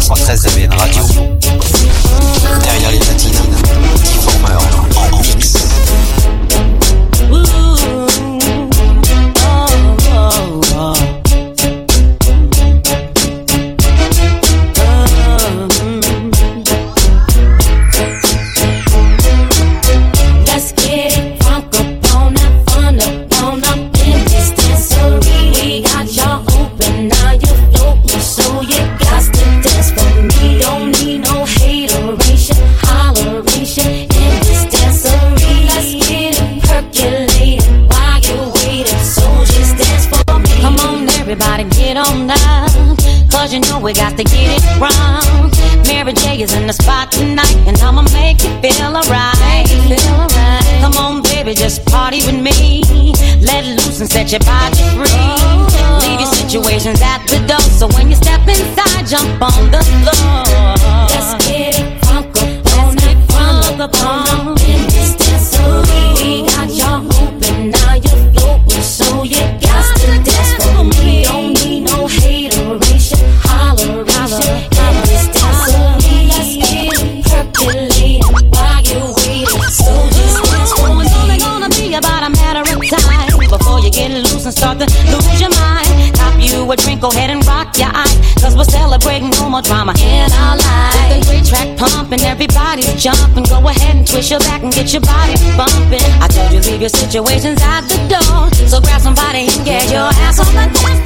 313 ZBN Radio. Back and get your body bumping. I told you leave your situations at the door. So grab somebody and get your ass on the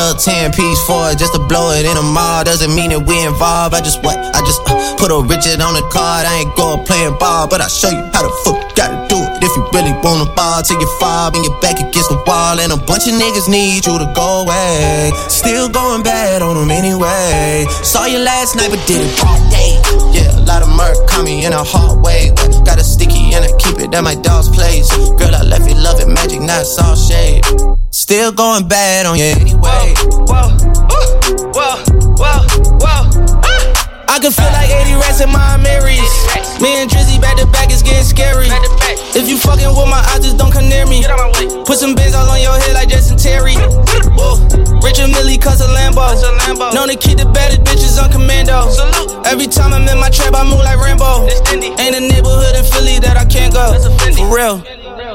Little 10 piece for it, just to blow it in a mall. Doesn't mean that we involved. I just what? I just uh, put a Richard on the card. I ain't going playing ball, but I'll show you how the fuck you gotta do it. If you really wanna ball till you fall and your back against the wall. And a bunch of niggas need you to go away. Still going bad on them anyway. Saw you last night, but did it all day. Yeah, a lot of murk caught me in a hard way. Got a sticky and I keep it at my dog's place. Girl, I left you loving magic, not all shade. Still going bad on you anyway. I can feel like 80 rats in my Marys. Me and Drizzy back to back, it's getting scary. If you fucking with my eyes, just don't come near me. Put some bins all on your head like Jason Terry. Richard Mille, cause a Lambo. Known to keep the baddest bitches on commando. Every time I'm in my trap, I move like Rambo. Ain't a neighborhood in Philly that I can't go. For real.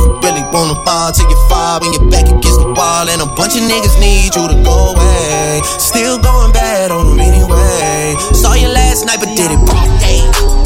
you really wanna ball till you fall when you're back against the wall. And a bunch of niggas need you to go away. Still going bad on them anyway. Saw you last night, but did it all day.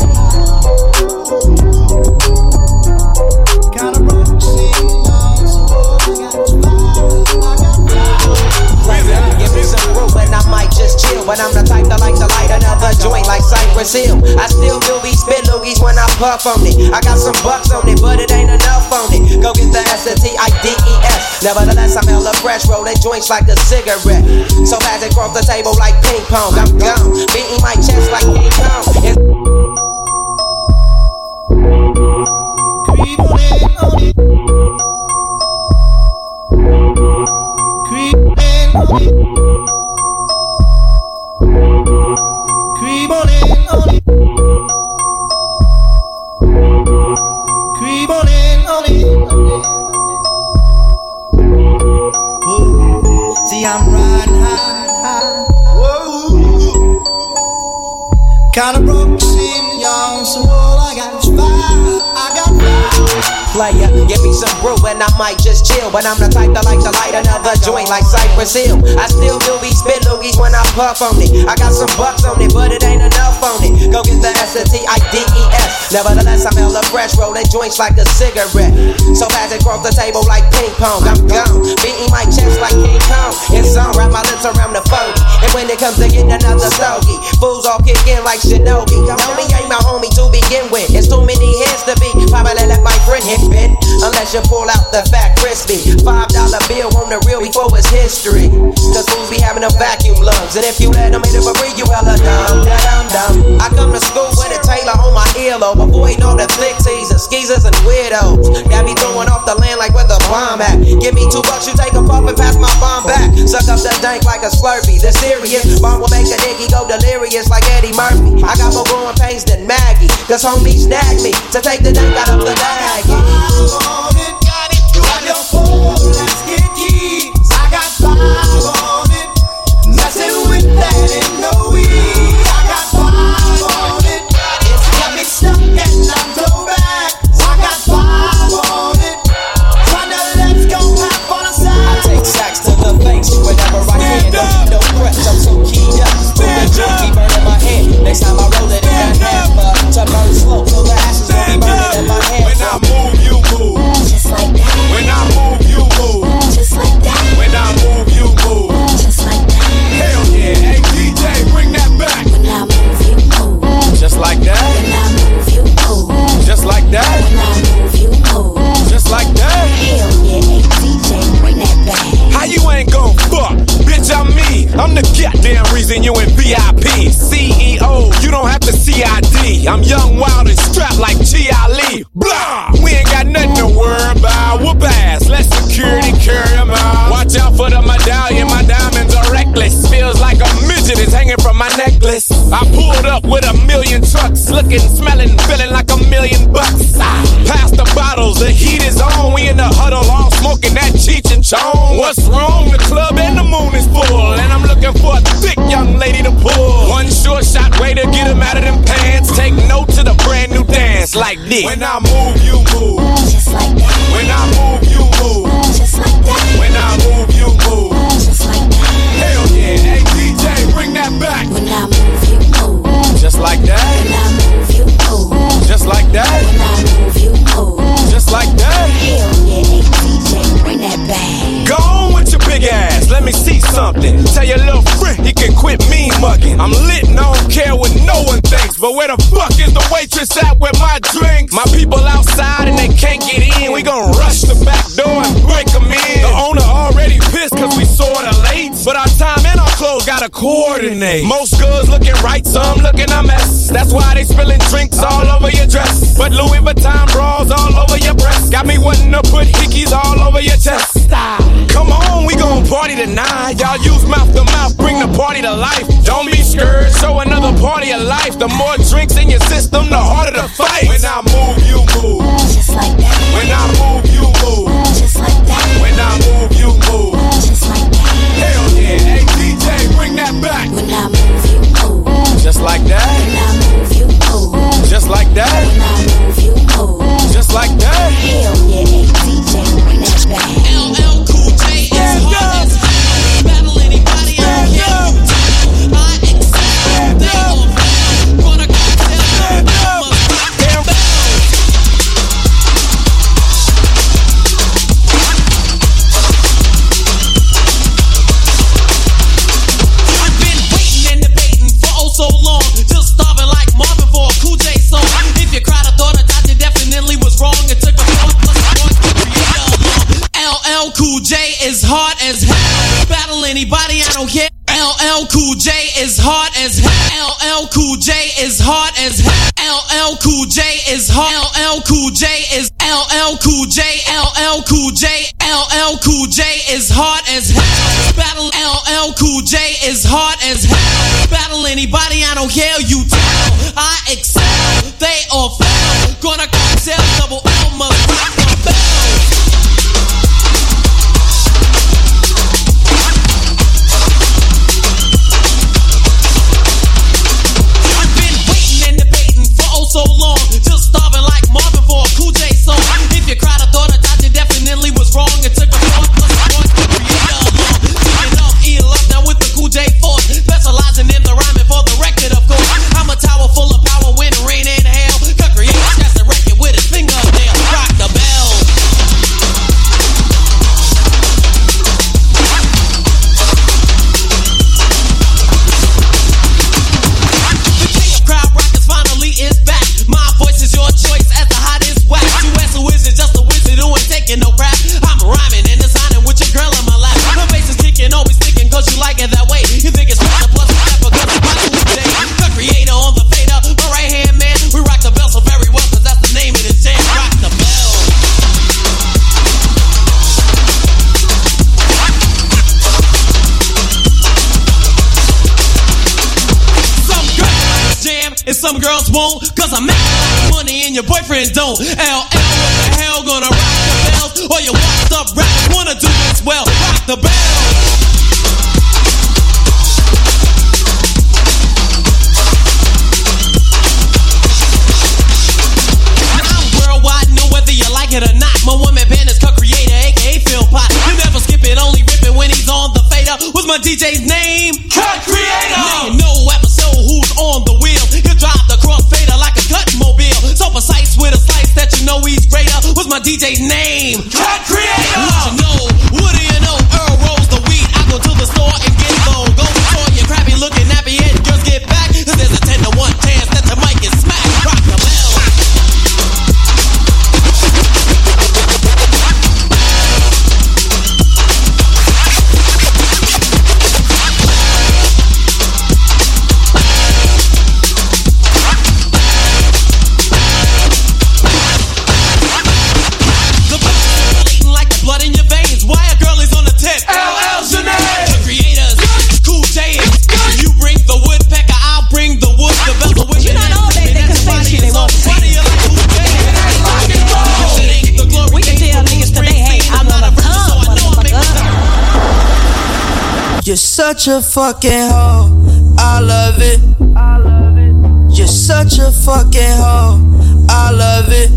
Chill, but I'm the type that like to light another joint like Cypress Hill. I still do be spit loogies when I puff on it. I got some bucks on it, but it ain't enough on it. Go get the S T I D E S. Nevertheless, I'm hella fresh, roll rolling joints like a cigarette. So fast it cross the table like ping pong. I'm gone, beating my chest like King Kong. And Creep on in, on on in, See, I'm riding high, high. Whoa. Kinda broke, seem young, so all I got is player. Give me some brew and I might just chill. But I'm the type that to light another joint like Cypress Hill. I still do be spit loogies when I puff on it. I got some bucks on it, but it ain't enough on it. Go get the S T I D E S. Nevertheless, I'm hella fresh, rolling joints like a cigarette. So fast it the table like ping pong. I'm gone, beating my chest like King Kong. And some wrap my lips around the phone. And when it comes to getting another stogie, fools all kick in like Shinobi. Homie ain't my homie to begin with. It's too many heads to be. Probably let my friend hit Unless you pull out the fat crispy. Five dollar bill on the real before it's history. Cause fools be having a vacuum lungs. And if you let them hit it for free, you hella dumb, dumb, dumb. I come to school with a Taylor on my earlobe. Avoiding all the flick teasers, skeezers, and weirdos. Got me throwing off the land like where the bomb at. Give me two bucks, you take a puff and pass my bomb back. Suck up the dank like a slurpee. The serious bomb will make a nigga go delirious like Eddie Murphy. I got more growing pains than Maggie. Cause homie snagged me to take the dank out of the bag. I got five on it. Messing with that ain't no weed. I got five on it. It's got me stuck and I'm so back. I got five on it. Tryna let's go half on the side. Take sacks to the face whenever I can. No, no press, I'm so keyed up. Moving junkie burning my hand. Next time I roll What's wrong? The club and the moon is full. And I'm looking for a thick young lady to pull. One short shot way to get him out of them pants. Take note to the brand new dance like this. When I move, you move. Just like that, When I move, you move. just like that, When I move, you move. just like that. Hell yeah. Hey DJ, bring that back. When I move, you move. Just like that. When. I move, you move. Just like that. When I move, you move. Just like that. Hell yeah, big ass, let me see something. Tell your little friend he can quit mean mugging. I'm lit and I don't care what no one thinks. But where the fuck is the waitress at with my drinks? My people outside and they can't get in. We gon' rush the back door and break them in. The owner already pissed cause we sorta late. But our time and our clothes gotta coordinate. Most girls looking right, some looking a mess. That's why they spilling drinks all over your dress. But Louis Vuitton bras all over your breast. Got me wanting to put hickeys all over your chest. Stop. Come on, we gon' party tonight. Y'all use mouth to mouth, bring the party to life. Don't be scared, show another party of life. The more drinks in your system, the harder the fight. When I move, you move. Just like that, When I move, you move. just like that, When I move, you move. Boyfriend don't. LL, what the hell gonna rock the bells? Or your washed up rappers wanna do this well. Rock the bells. I'm worldwide, know whether you like it or not. My woman band is co-creator, aka Phil Pot. You never skip it, only rip it when he's on the fader. What's my DJ's name? Such a fucking hoe. I love it. You're such a fucking hoe. I love it.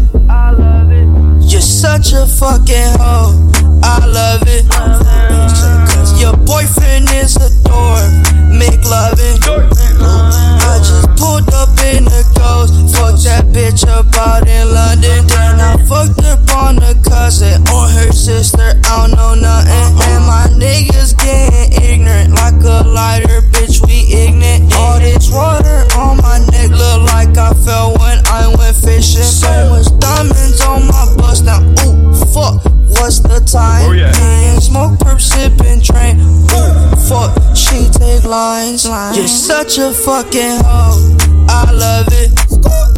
You're such a fucking hoe. I love it. Cause your boyfriend is a dork. Make loving. I just pulled up in the ghost. Fucked that bitch up out in London. Fucked up on the cousin or her sister. I don't know nothing. And my niggas getting ignorant like a lighter, bitch. We ignorant. All this water on my neck look like I fell when I went fishing. So much diamonds on my bust now. Ooh, fuck. What's the time? Oh, yeah. Smoke, perp, sipping, train. Ooh, fuck. She take lines. You're such a fucking hoe. I love it.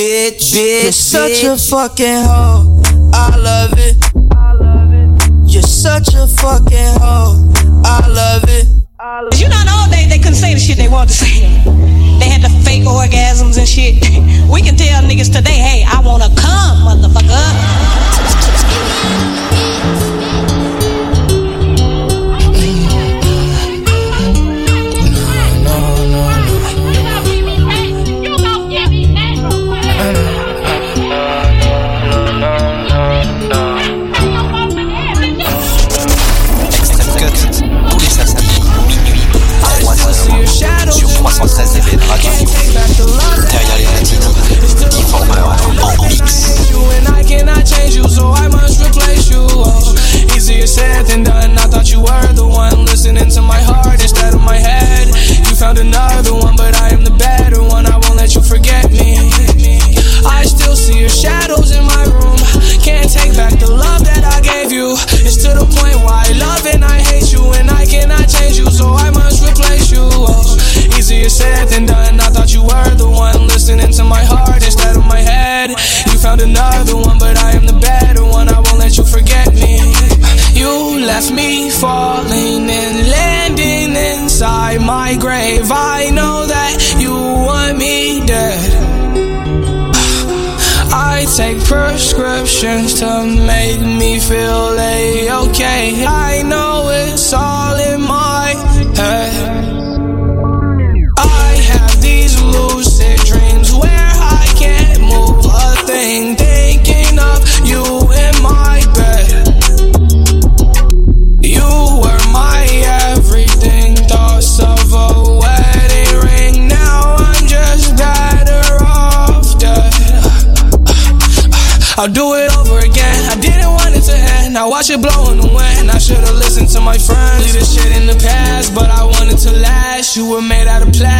Bitch, bitch. You're such a fucking hoe. I love it. You're such a fucking hoe. I love it. You know, in the old days they couldn't say the shit they wanted to say. They had the fake orgasms and shit. We can tell niggas today, watch it blow in the wind. I should've listened to my friends. Leave this shit in the past, but I wanted to last. You were made out of plastic,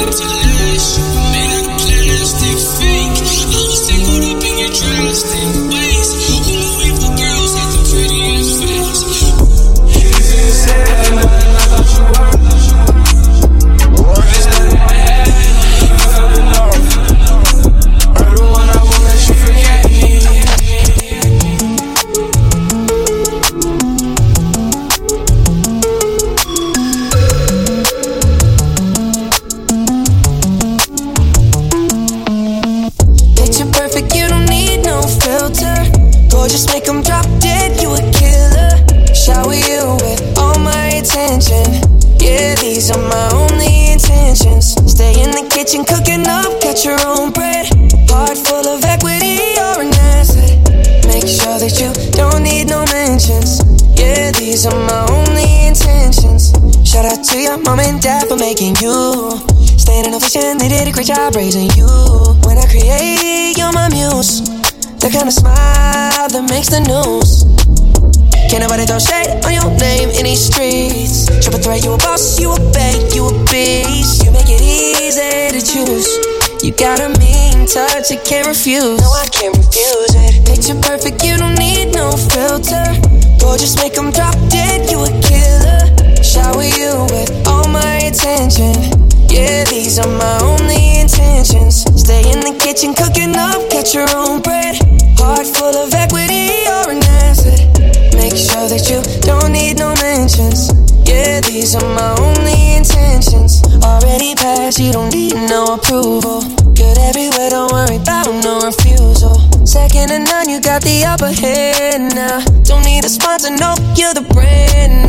Picture making you. Stayed in a vision, they did a great job raising you. When I create, you're my muse. The kind of smile that makes the news. Can't nobody throw shade on your name in these streets. Triple threat, you a boss, you a bank, you a beast. You make it easy to choose. You got a mean touch, you can't refuse. No, I can't refuse it. Picture perfect, you don't need no filter. Gorgeous, make 'em drop dead, you a killer. Shower you with attention. Yeah, these are my only intentions. Stay in the kitchen, cooking up, catch your own bread. Heart full of equity, you're an asset. Make sure that you don't need no mentions. Yeah, these are my only intentions. Already passed, you don't need no approval. Good everywhere, don't worry about no refusal. Second to none, you got the upper hand now. Don't need a sponsor, no, you're the brand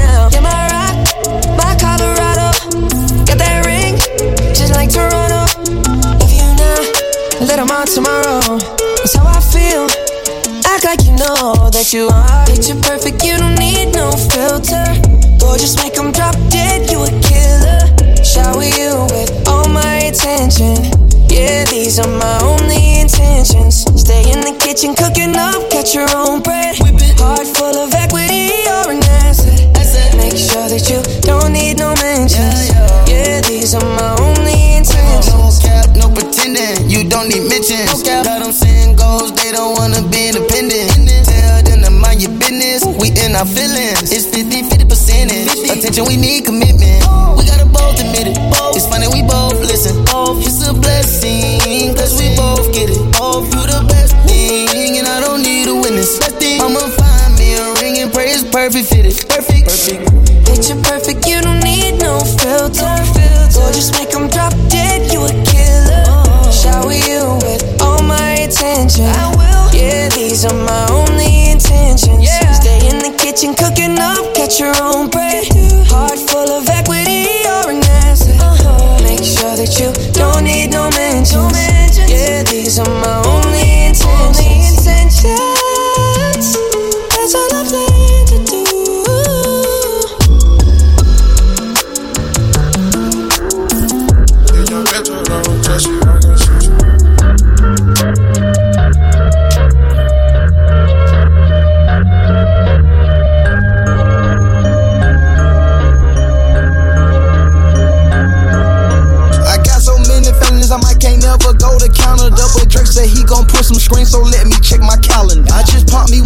Picture perfect, you don't need no filter. Gorgeous, make 'em drop dead, you a killer. Shower you with all my attention. Yeah, these are my only intentions. Stay in the kitchen, cooking up, catch your own feelings. It's 50 50 percentage. Attention, we need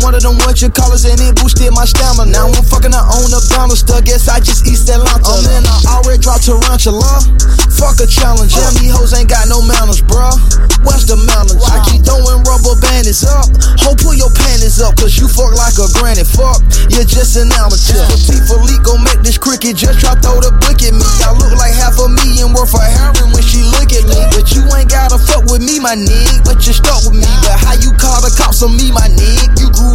one of them what you callers and it boosted my stamina. Now I'm fucking I own a bouncer, stuff. Guess I just East Atlanta. Oh man, I already dropped tarantula. Fuck a challenge. Oh. Damn, these hoes ain't got no manners, bruh. What's the manners? I keep throwing rubber bandits up. Ho, pull your panties up, cause you fuck like a granny. Fuck, you're just an amateur. People leak gon' make this cricket just try throw the book at me. I look like half a million worth of heroin when she look at me. But you ain't gotta fuck with me, my nigga. But you stuck with me. But how you call the cops on me, my nigga? You grew me.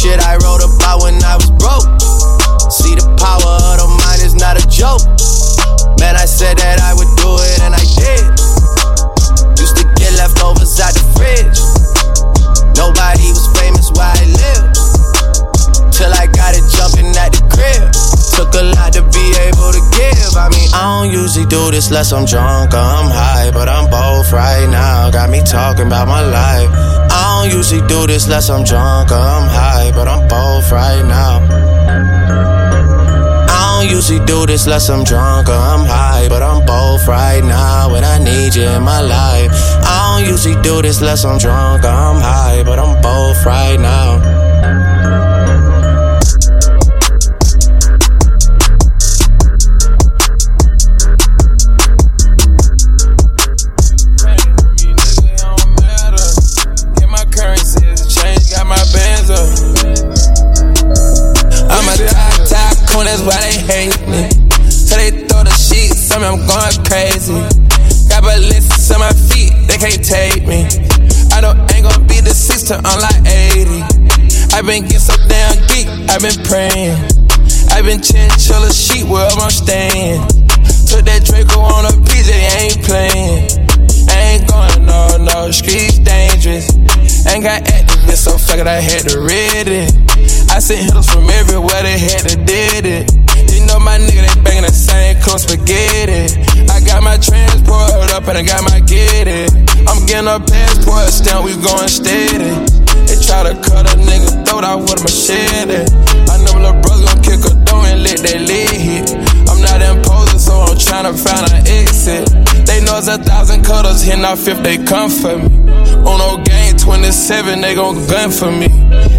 Shit I wrote about when I was broke. See the power of the mind is not a joke. Man, I said that I would do it and I did. Used to get leftovers out the fridge. Nobody was famous where I lived. Till I got it jumping at the crib. Took a lot to be able to give. I mean, I don't usually do this unless I'm drunk or I'm high, but I'm both right now. Got me talking about my life. Usually do this unless I'm drunk or I'm high, but I'm both right now. I don't usually do this unless I'm drunk or I'm high, but I'm both right now, and I need you in my life. I don't usually do this unless I'm drunk or I'm high, but I'm both right now. Been praying. i been chinchilla sheet where I'm staying. Took that Draco on a PJ, ain't playing. I ain't going no, no, streets dangerous. Ain't got activists, so fuck it, I had to read it. I sent hitters from everywhere, they had to did it. You know my nigga, they banging the same close spaghetti. I got my transport up and I got my get it. I'm getting a passport stamp, we going steady. They try to cut a nigga throat out with a machete. Let that hit. I'm not imposing, so I'm trying to find an exit. They know it's a thousand cutters hitting off if they come for me. On no game 27, they gon' gun for me.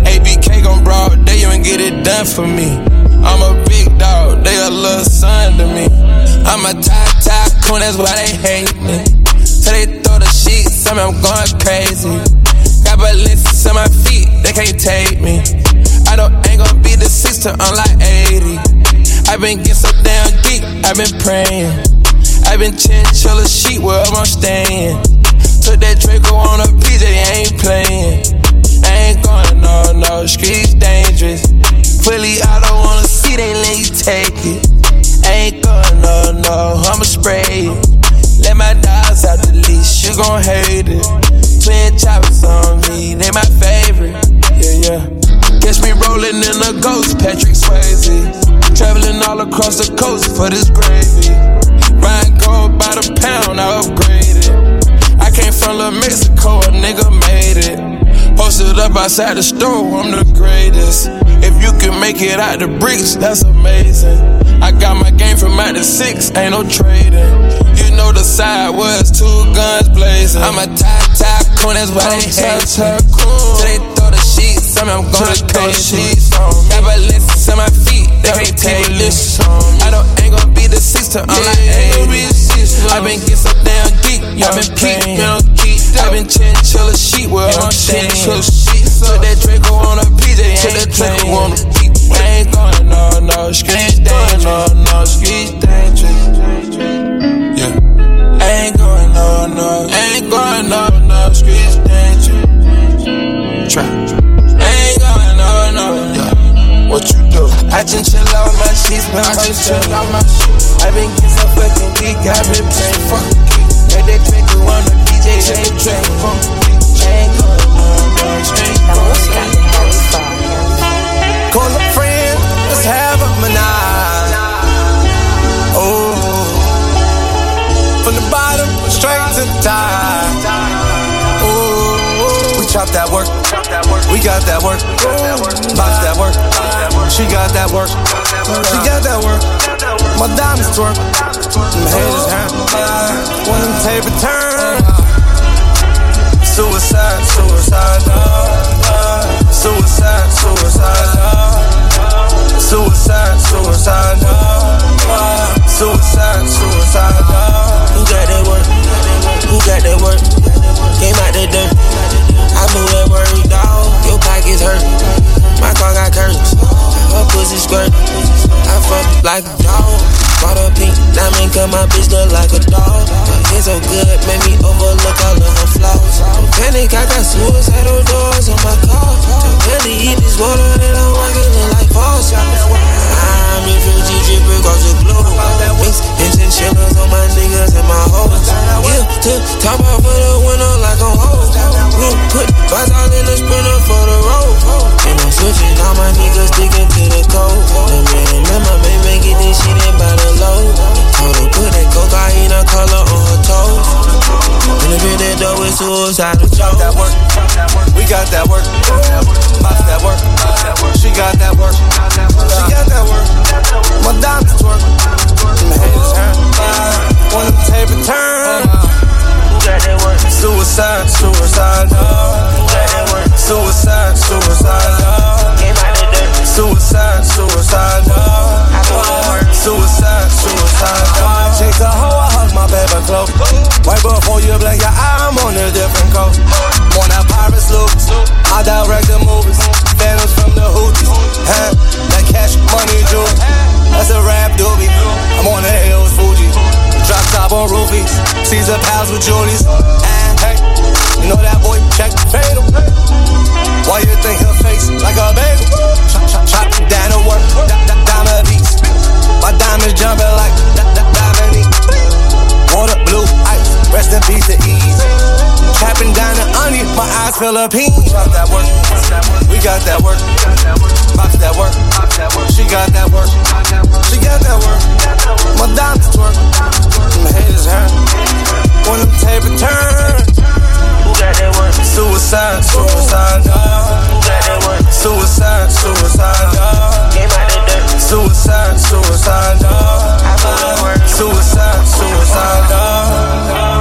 ABK gon' broad, they even get it done for me. I'm a big dog, they a little son to me. I'm a top tycoon, that's why they hate me. So they throw the sheets, on me, I'm going crazy. Got ballistics on my feet, they can't take me. I don't ain't gonna be the six to unlike 80. I been getting so damn geek, i been praying. I've been chinchilla sheet where I'm staying. Took that Draco on a PJ, ain't playing. I ain't going no, no, streets dangerous. Fully, I don't wanna see they let you take it. I ain't going no, no, I'ma spray it. Let my dogs out the leash, you gon' hate it. Twin choppers on me, they my favorite. Yeah, yeah. Catch me rolling in a ghost, Patrick Swayze. Traveling all across the coast for this gravy. Buying gold by the pound, I upgraded. I came from La Mexico, a nigga made it. Posted up outside the store, I'm the greatest. If you can make it out the bricks, that's amazing. I got my game from out the six, ain't no trading. You know the side was two guns blazing. I'm a top tycoon, that's why they hate they the on me, I'm gonna the sheets on me. Got ballistics on my feet, they can't take me. I don't ain't gonna be the sister, I'm six to unlike eight. i been getting so damn geek, i been peep, i been chinchilla sheet where I'm staying. Took that Draco on a PJ, took that Draco on a peep. I ain't going no, no, streets dangerous. No, no, streets dangerous. Yeah. I ain't going no, no, ain't going no, no, streets dangerous. Been chill out my sheets, man. I just chill out my sheets. I been getting so fucking weak, I been playing fuck. Hey, they drink the one the DJ, they drink funk. Ain't going on, Call a friend, let's have a menage. Oh, from the bottom straight to the top. Oh, we chop that work. We got that work. Box that work. She got that work. She got that work. My diamonds twerk. Them haters hurt. When them taper turn. Suicide, suicide, no. Suicide, suicide, no. Suicide, suicide, no. Suicide, suicide, no. Who got that work? Who got that work? Came out the dirt. I move that work, dog. Your pockets hurt. My car got curves. Her pussy skirt. I fuck like a dog. Bought a pink diamond, cause my bitch look like a dog. Her hair so good, made me overlook all of her flaws. Panic, I got suicidal doors on my car. Barely eat this water that I'm walking in like falls. I'm refugee dripping across the globe. Mix and chillers on my niggas and my hoes. Yeah, to top off of the window like a hoe. We'll put five all in the sprinter for the road. And I'm switching all my niggas sticking to the code. The man and my baby it this shit in by the low. Told her put that cocaine color on her toes. And if it that dough is suicide, chop that work. We got that work. Box that work. She got that work. She got that work. My diamonds twerk. Them haters hurt. When them taper turn. Who got that? Suicide, suicide, no. Who got that work? Suicide, suicide, no. Suicide, suicide, no. Suicide, suicide, no. Chase a hoe, I hug my baby close. Right before Caesar pals with Julius. And hey, you know that boy check fatal. Why you think her face like a bagel? Chop, chop, chop down to work. Diamond beats. My diamonds jumping like da- diamond. Water, blue, ice. Rest in peace to ease. Trapping down the onion. My eyes Philippines. Drop that work. We got that work, box that work. Box that work. She got that work. Got that work. My diamonds twerk. Them haters hurt. When them taper turn. Who got that work? Suicide, suicide, no. Who got that work? Suicide, suicide, no. Suicide, suicide, no. Suicide, suicide, no.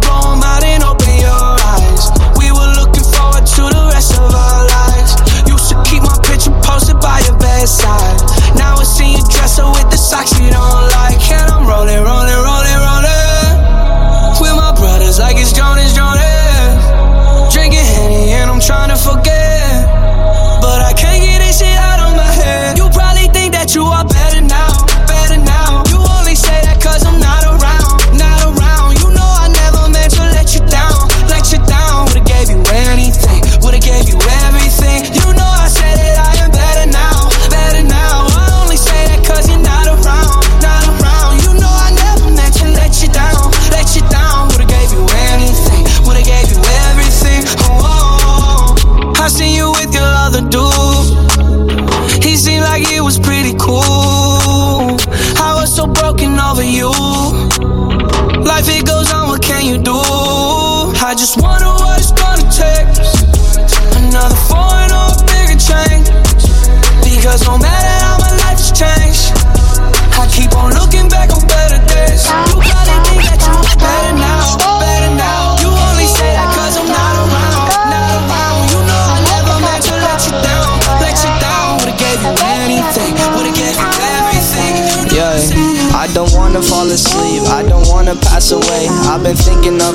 20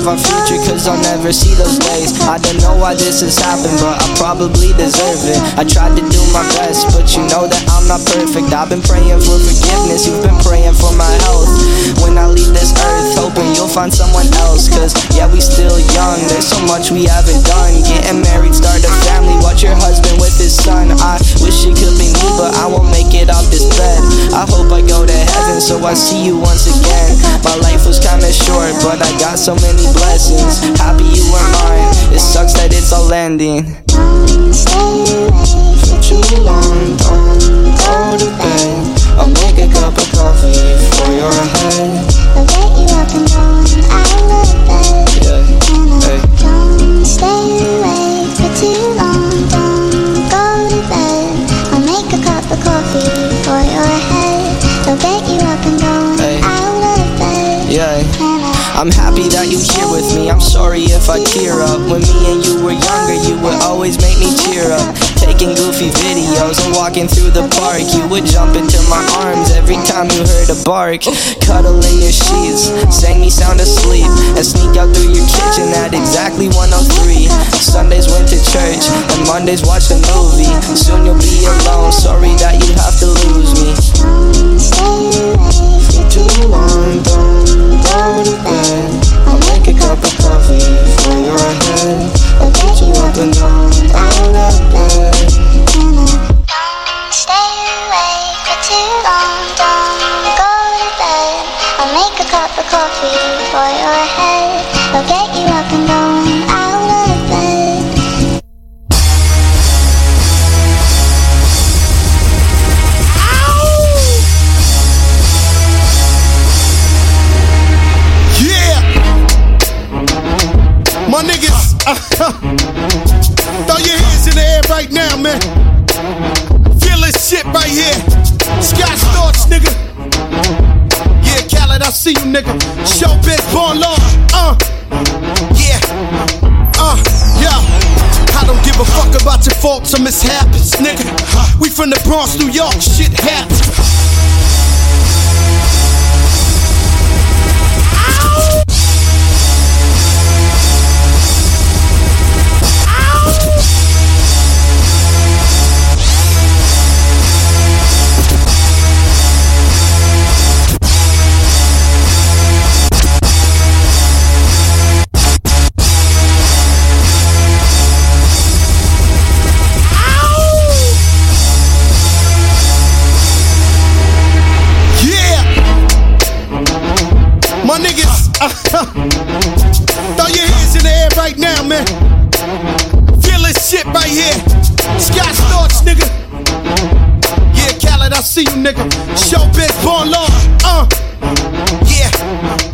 of our future, cause I'll never see those days. I don't know why this has happened, but I probably deserve it. I tried to do my best, but you know that I'm not perfect. I've been praying for forgiveness, you've been praying for my health. When I leave this earth, hoping you'll find someone else. Cause yeah, we still young, there's so much we haven't done. Getting married, I see you once again. My life was kinda short, but I got so many blessings. Happy you were mine. It sucks that it's all ending. For too long, don't go to bed. I'll make a cup of coffee for your head. Sorry if I tear up. When me and you were younger, you would always make me cheer up. Taking goofy videos and walking through the park. You would jump into my arms every time you heard a bark. Cuddle in your sheets, sang me sound asleep, and sneak out through your kitchen at exactly 103. Sundays went to church, and Mondays watched a movie. Soon you'll be alone. Sorry that you have to lose me. For too long, don't go to bed. Make a cup of coffee for your head. I'll get you up and down, out of bed. Stay awake for too long. Here. Scott Storch, nigga. Yeah, Khaled, I see you, nigga. Showbiz, born law. Uh, yeah. Uh, yeah. I don't give a fuck about your faults or mishaps, nigga. We from the Bronx, New York, shit happens. Air right man. Feel this shit right here. Scott Storch, nigga. Yeah, Khaled, I see you, nigga. Showbiz, born law. Uh, yeah.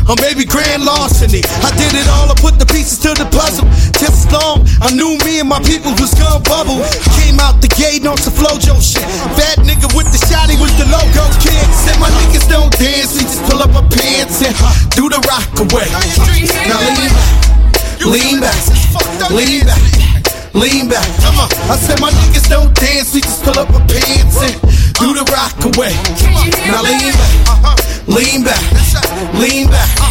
or maybe grand larceny. I did it all, I put the pieces to the puzzle. Just long, I knew me and my people was gonna bubble. Came out the gate on some flojo shit. Fat nigga with the shotty was the logo kid. Said my niggas don't dance, we just pull up our pants and do the rock away. Now lean back, lean back, lean back. Lean back, come on. I said my niggas don't dance, we just pull up our pants and do the rock away. Now lean back, lean back, lean back,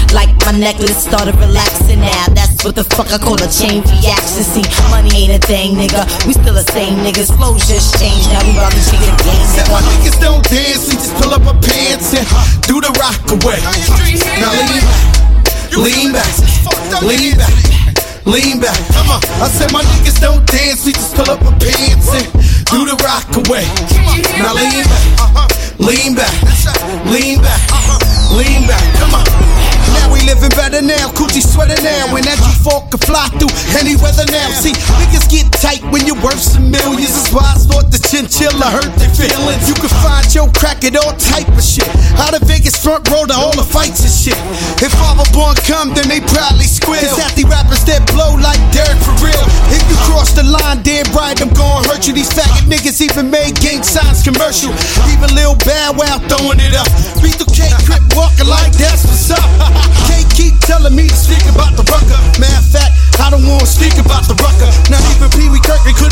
like my necklace started relaxing now. That's what the fuck I call a chain reaction. See, money ain't a thing, nigga. We still the same niggas. Flows just changed. Now we about to change the game, Said my niggas don't dance, we just pull up our pants and do the rock away. Now lean back, lean back, lean back, lean back. Come on. I said my niggas don't dance, we just pull up our pants and do the rock away. Now lean back, lean back, lean back, lean back. Come on. We living better now, coochie sweater now. When that G4 can fly through any weather now. See, niggas get tight when you're worth some millions. That's why I thought the chinchilla hurt their feelings. You can find your crack at all type of shit. Out of Vegas front row to all the fights and shit. If Father Born come, then they proudly squeal. Cause half the rappers that blow like Derek for real. If you cross the line, damn right, I'm gonna hurt you. These faggot niggas even made gang signs commercial. Even Lil Bow Wow throwing it up. Beat the K Crip walking like that's what's up. Telling me to speak about the rucker. Matter of fact, I don't wanna speak about the rucker. Not even Pee Wee Kirkman could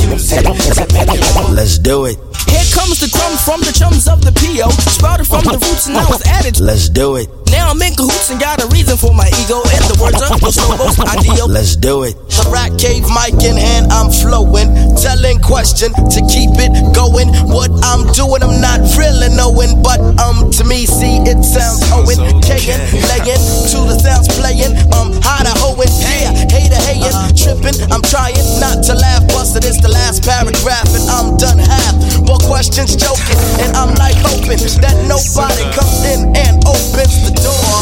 you move it. Let's do it. Here comes the crumbs from the chums of the PO. Sprouted from the roots and I was added. Let's do it. Now I'm in cahoots and got a reason for my ego. And the words of the slogos ideal. Let's do it. The rat cave mic in hand, I'm flowing. Telling question to keep it going. What I'm doing, I'm not really knowing. But um, to me, see, it sounds Owen. Kayin, laying to the sounds playing. Um, how to hoeing, yeah, hater hating, tripping. I'm trying not to laugh, busted. It's the last paragraph, and I'm done half. More questions, joking, and I'm like hoping that nobody comes in and opens the door.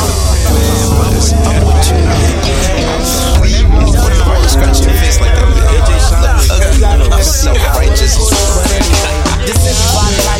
Scratching your face like that. So righteous. Does anybody like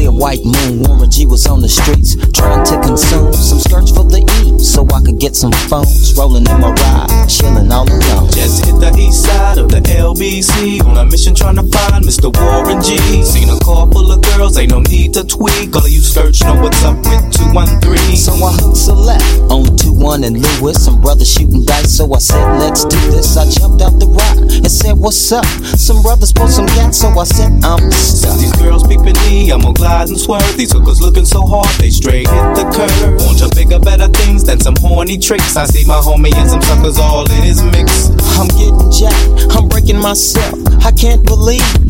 clear white moon. Warren G was on the streets, trying to consume some skirts for the E, so I could get some phones. Rolling in my ride, chilling all alone. Just hit the east side of the LBC on a mission trying to find Mr. Warren G. Seen a car full of girls, ain't no need to tweak. All of you search know what's up with 213. So I hooked a left on 2-1 and Lewis. Some brothers shooting dice, so I said, let's do this. I jumped out the rock and said, what's up? Some brothers pulled some gas, so I said, I'm stuck. These girls peeping me, I'm gonna glide and swerve. These hookers looking so hard, they straight hit the curve. Want to bigger, better things than some horny tricks. I see my homie and some suckers all in his mix. I'm getting jacked, I'm breaking myself. I can't believe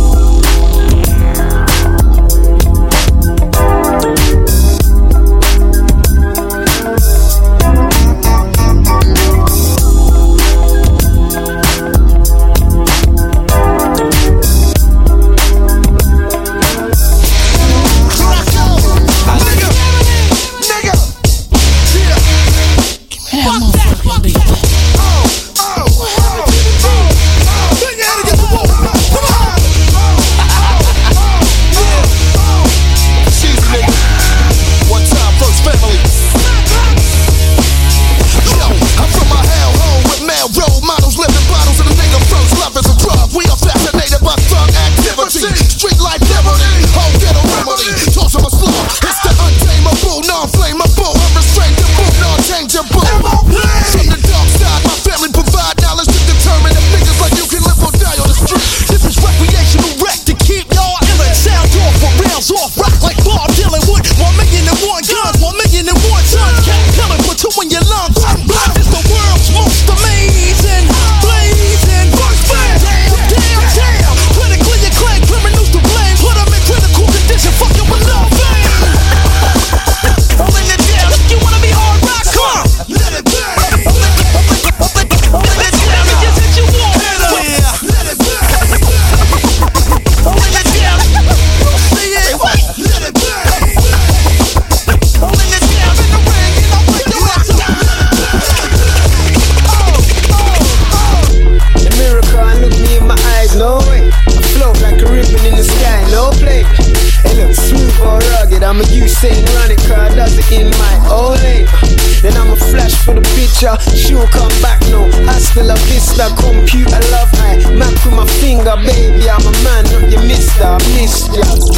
she'll come back no. I still a vista, computer love, I map with my finger, baby. I'm a man, not your mister, I missed ya.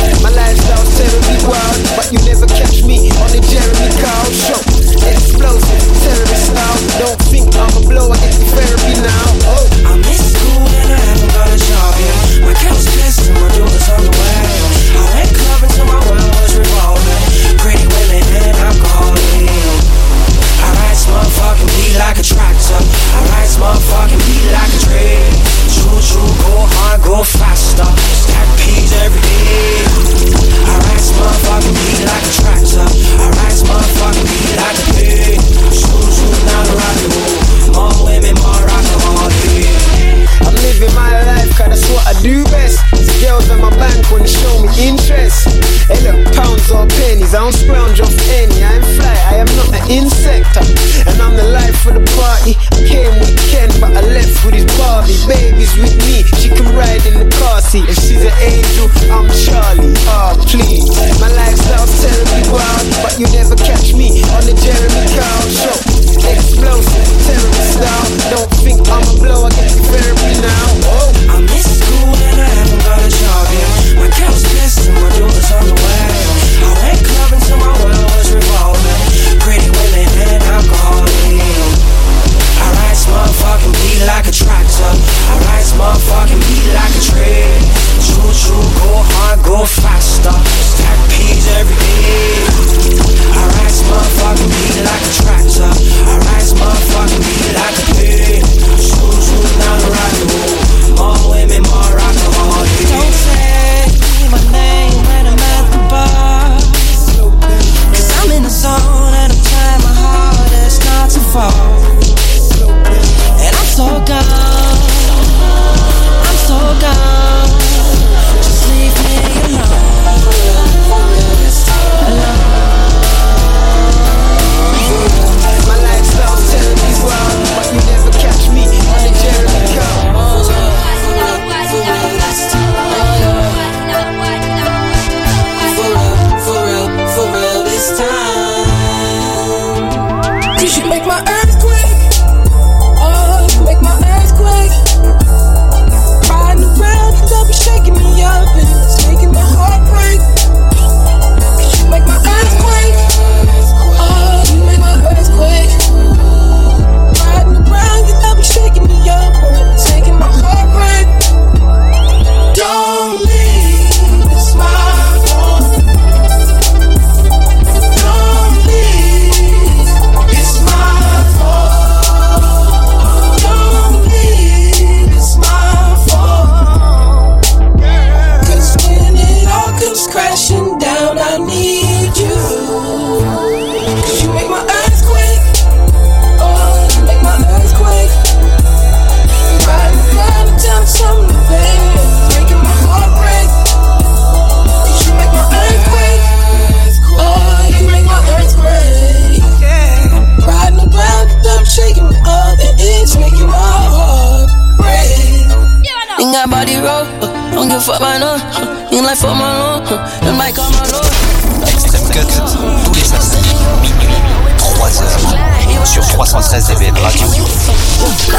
très FM Radio.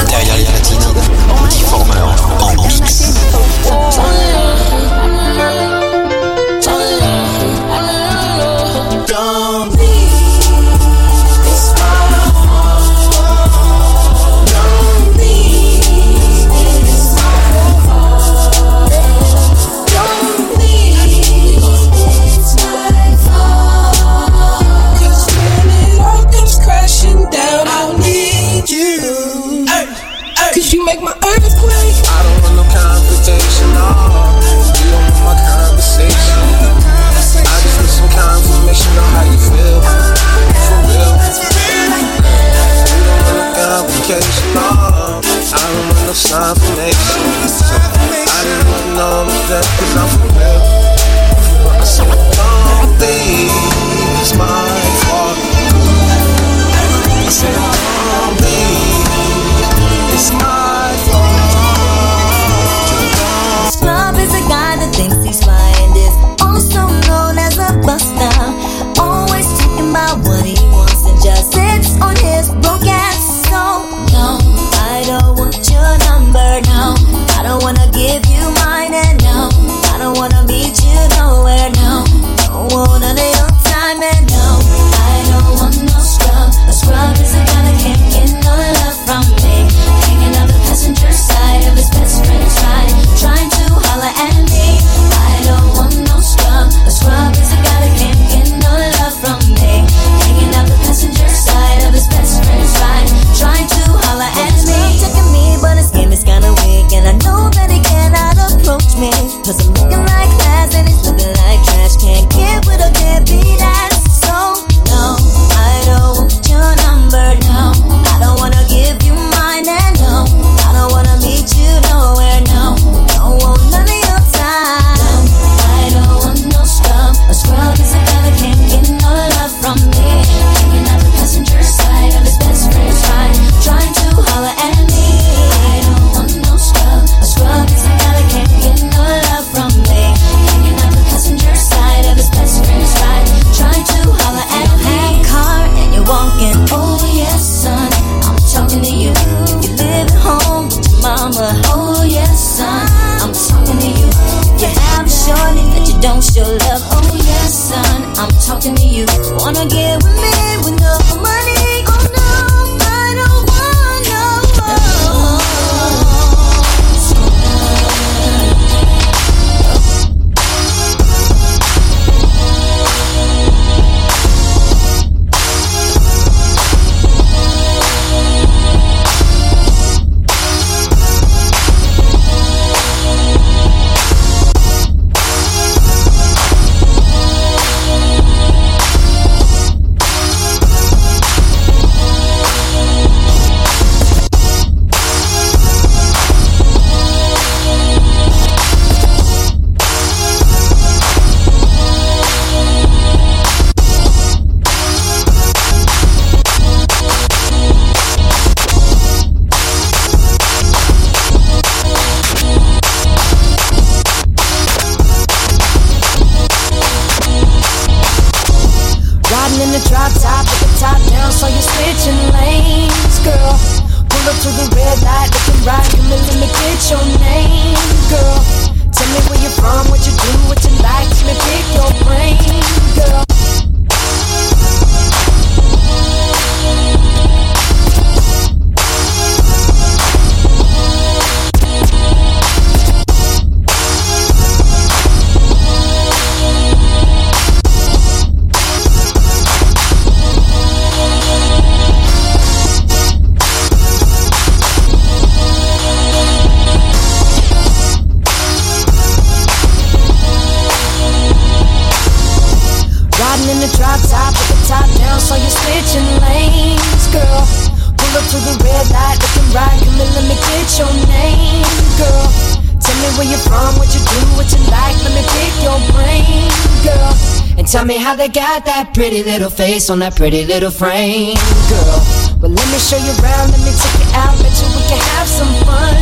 Derrière les platines, Difformer en mix. Pretty little face on that pretty little frame, girl. Well, let me show you around, let me take you out, bet you we can have some fun,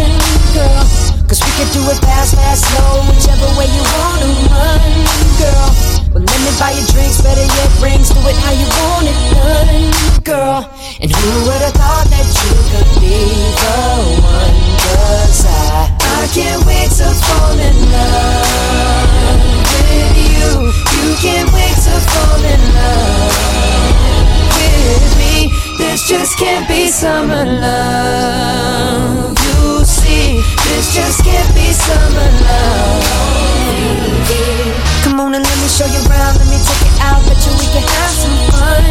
girl. Cause we can do it fast, fast, slow, whichever way you wanna run, girl. Well, let me buy you drinks, better yet rings. Do it how you want it done, girl. And who would have thought that you could be the one? Cause I, I can't wait to fall in love with you. You can't wait to fall in love with me. This just can't be summer love. You see, this just can't be summer love. Come on and let me show you around, let me take it out, bet you we can have some fun,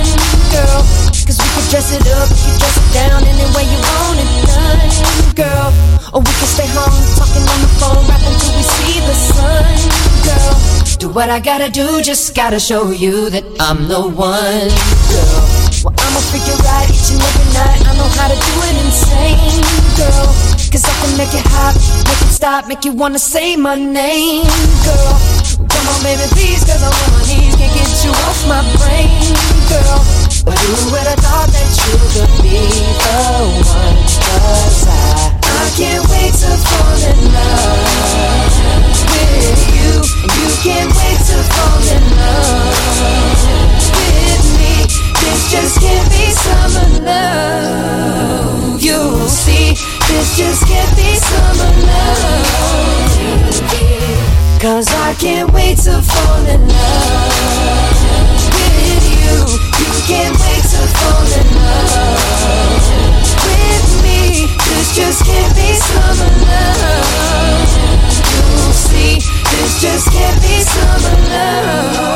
girl. Cause we can dress it up, we can dress it down any way you want it done, girl. Or we can stay home, talking on the phone, rapping till we see the sun, girl. Do what I gotta do, just gotta show you that I'm the one, girl. Well, I'ma you right each and every night. I know how to do it insane, girl. Cause I can make it hot, make it stop, make you wanna say my name, girl. Come on, baby, please, cause I'm on my knees, can't get you off my brain, girl. But who would have thought that you could be the one? Cause I, I can't wait to fall in love with you. You can't wait to fall in love with me. This just can't be summer love. You'll see, this just can't be summer love. Cause I can't wait to fall in love you. You can't wait to fall in love with me. This just can't be summer love. You see, this just can't be summer love.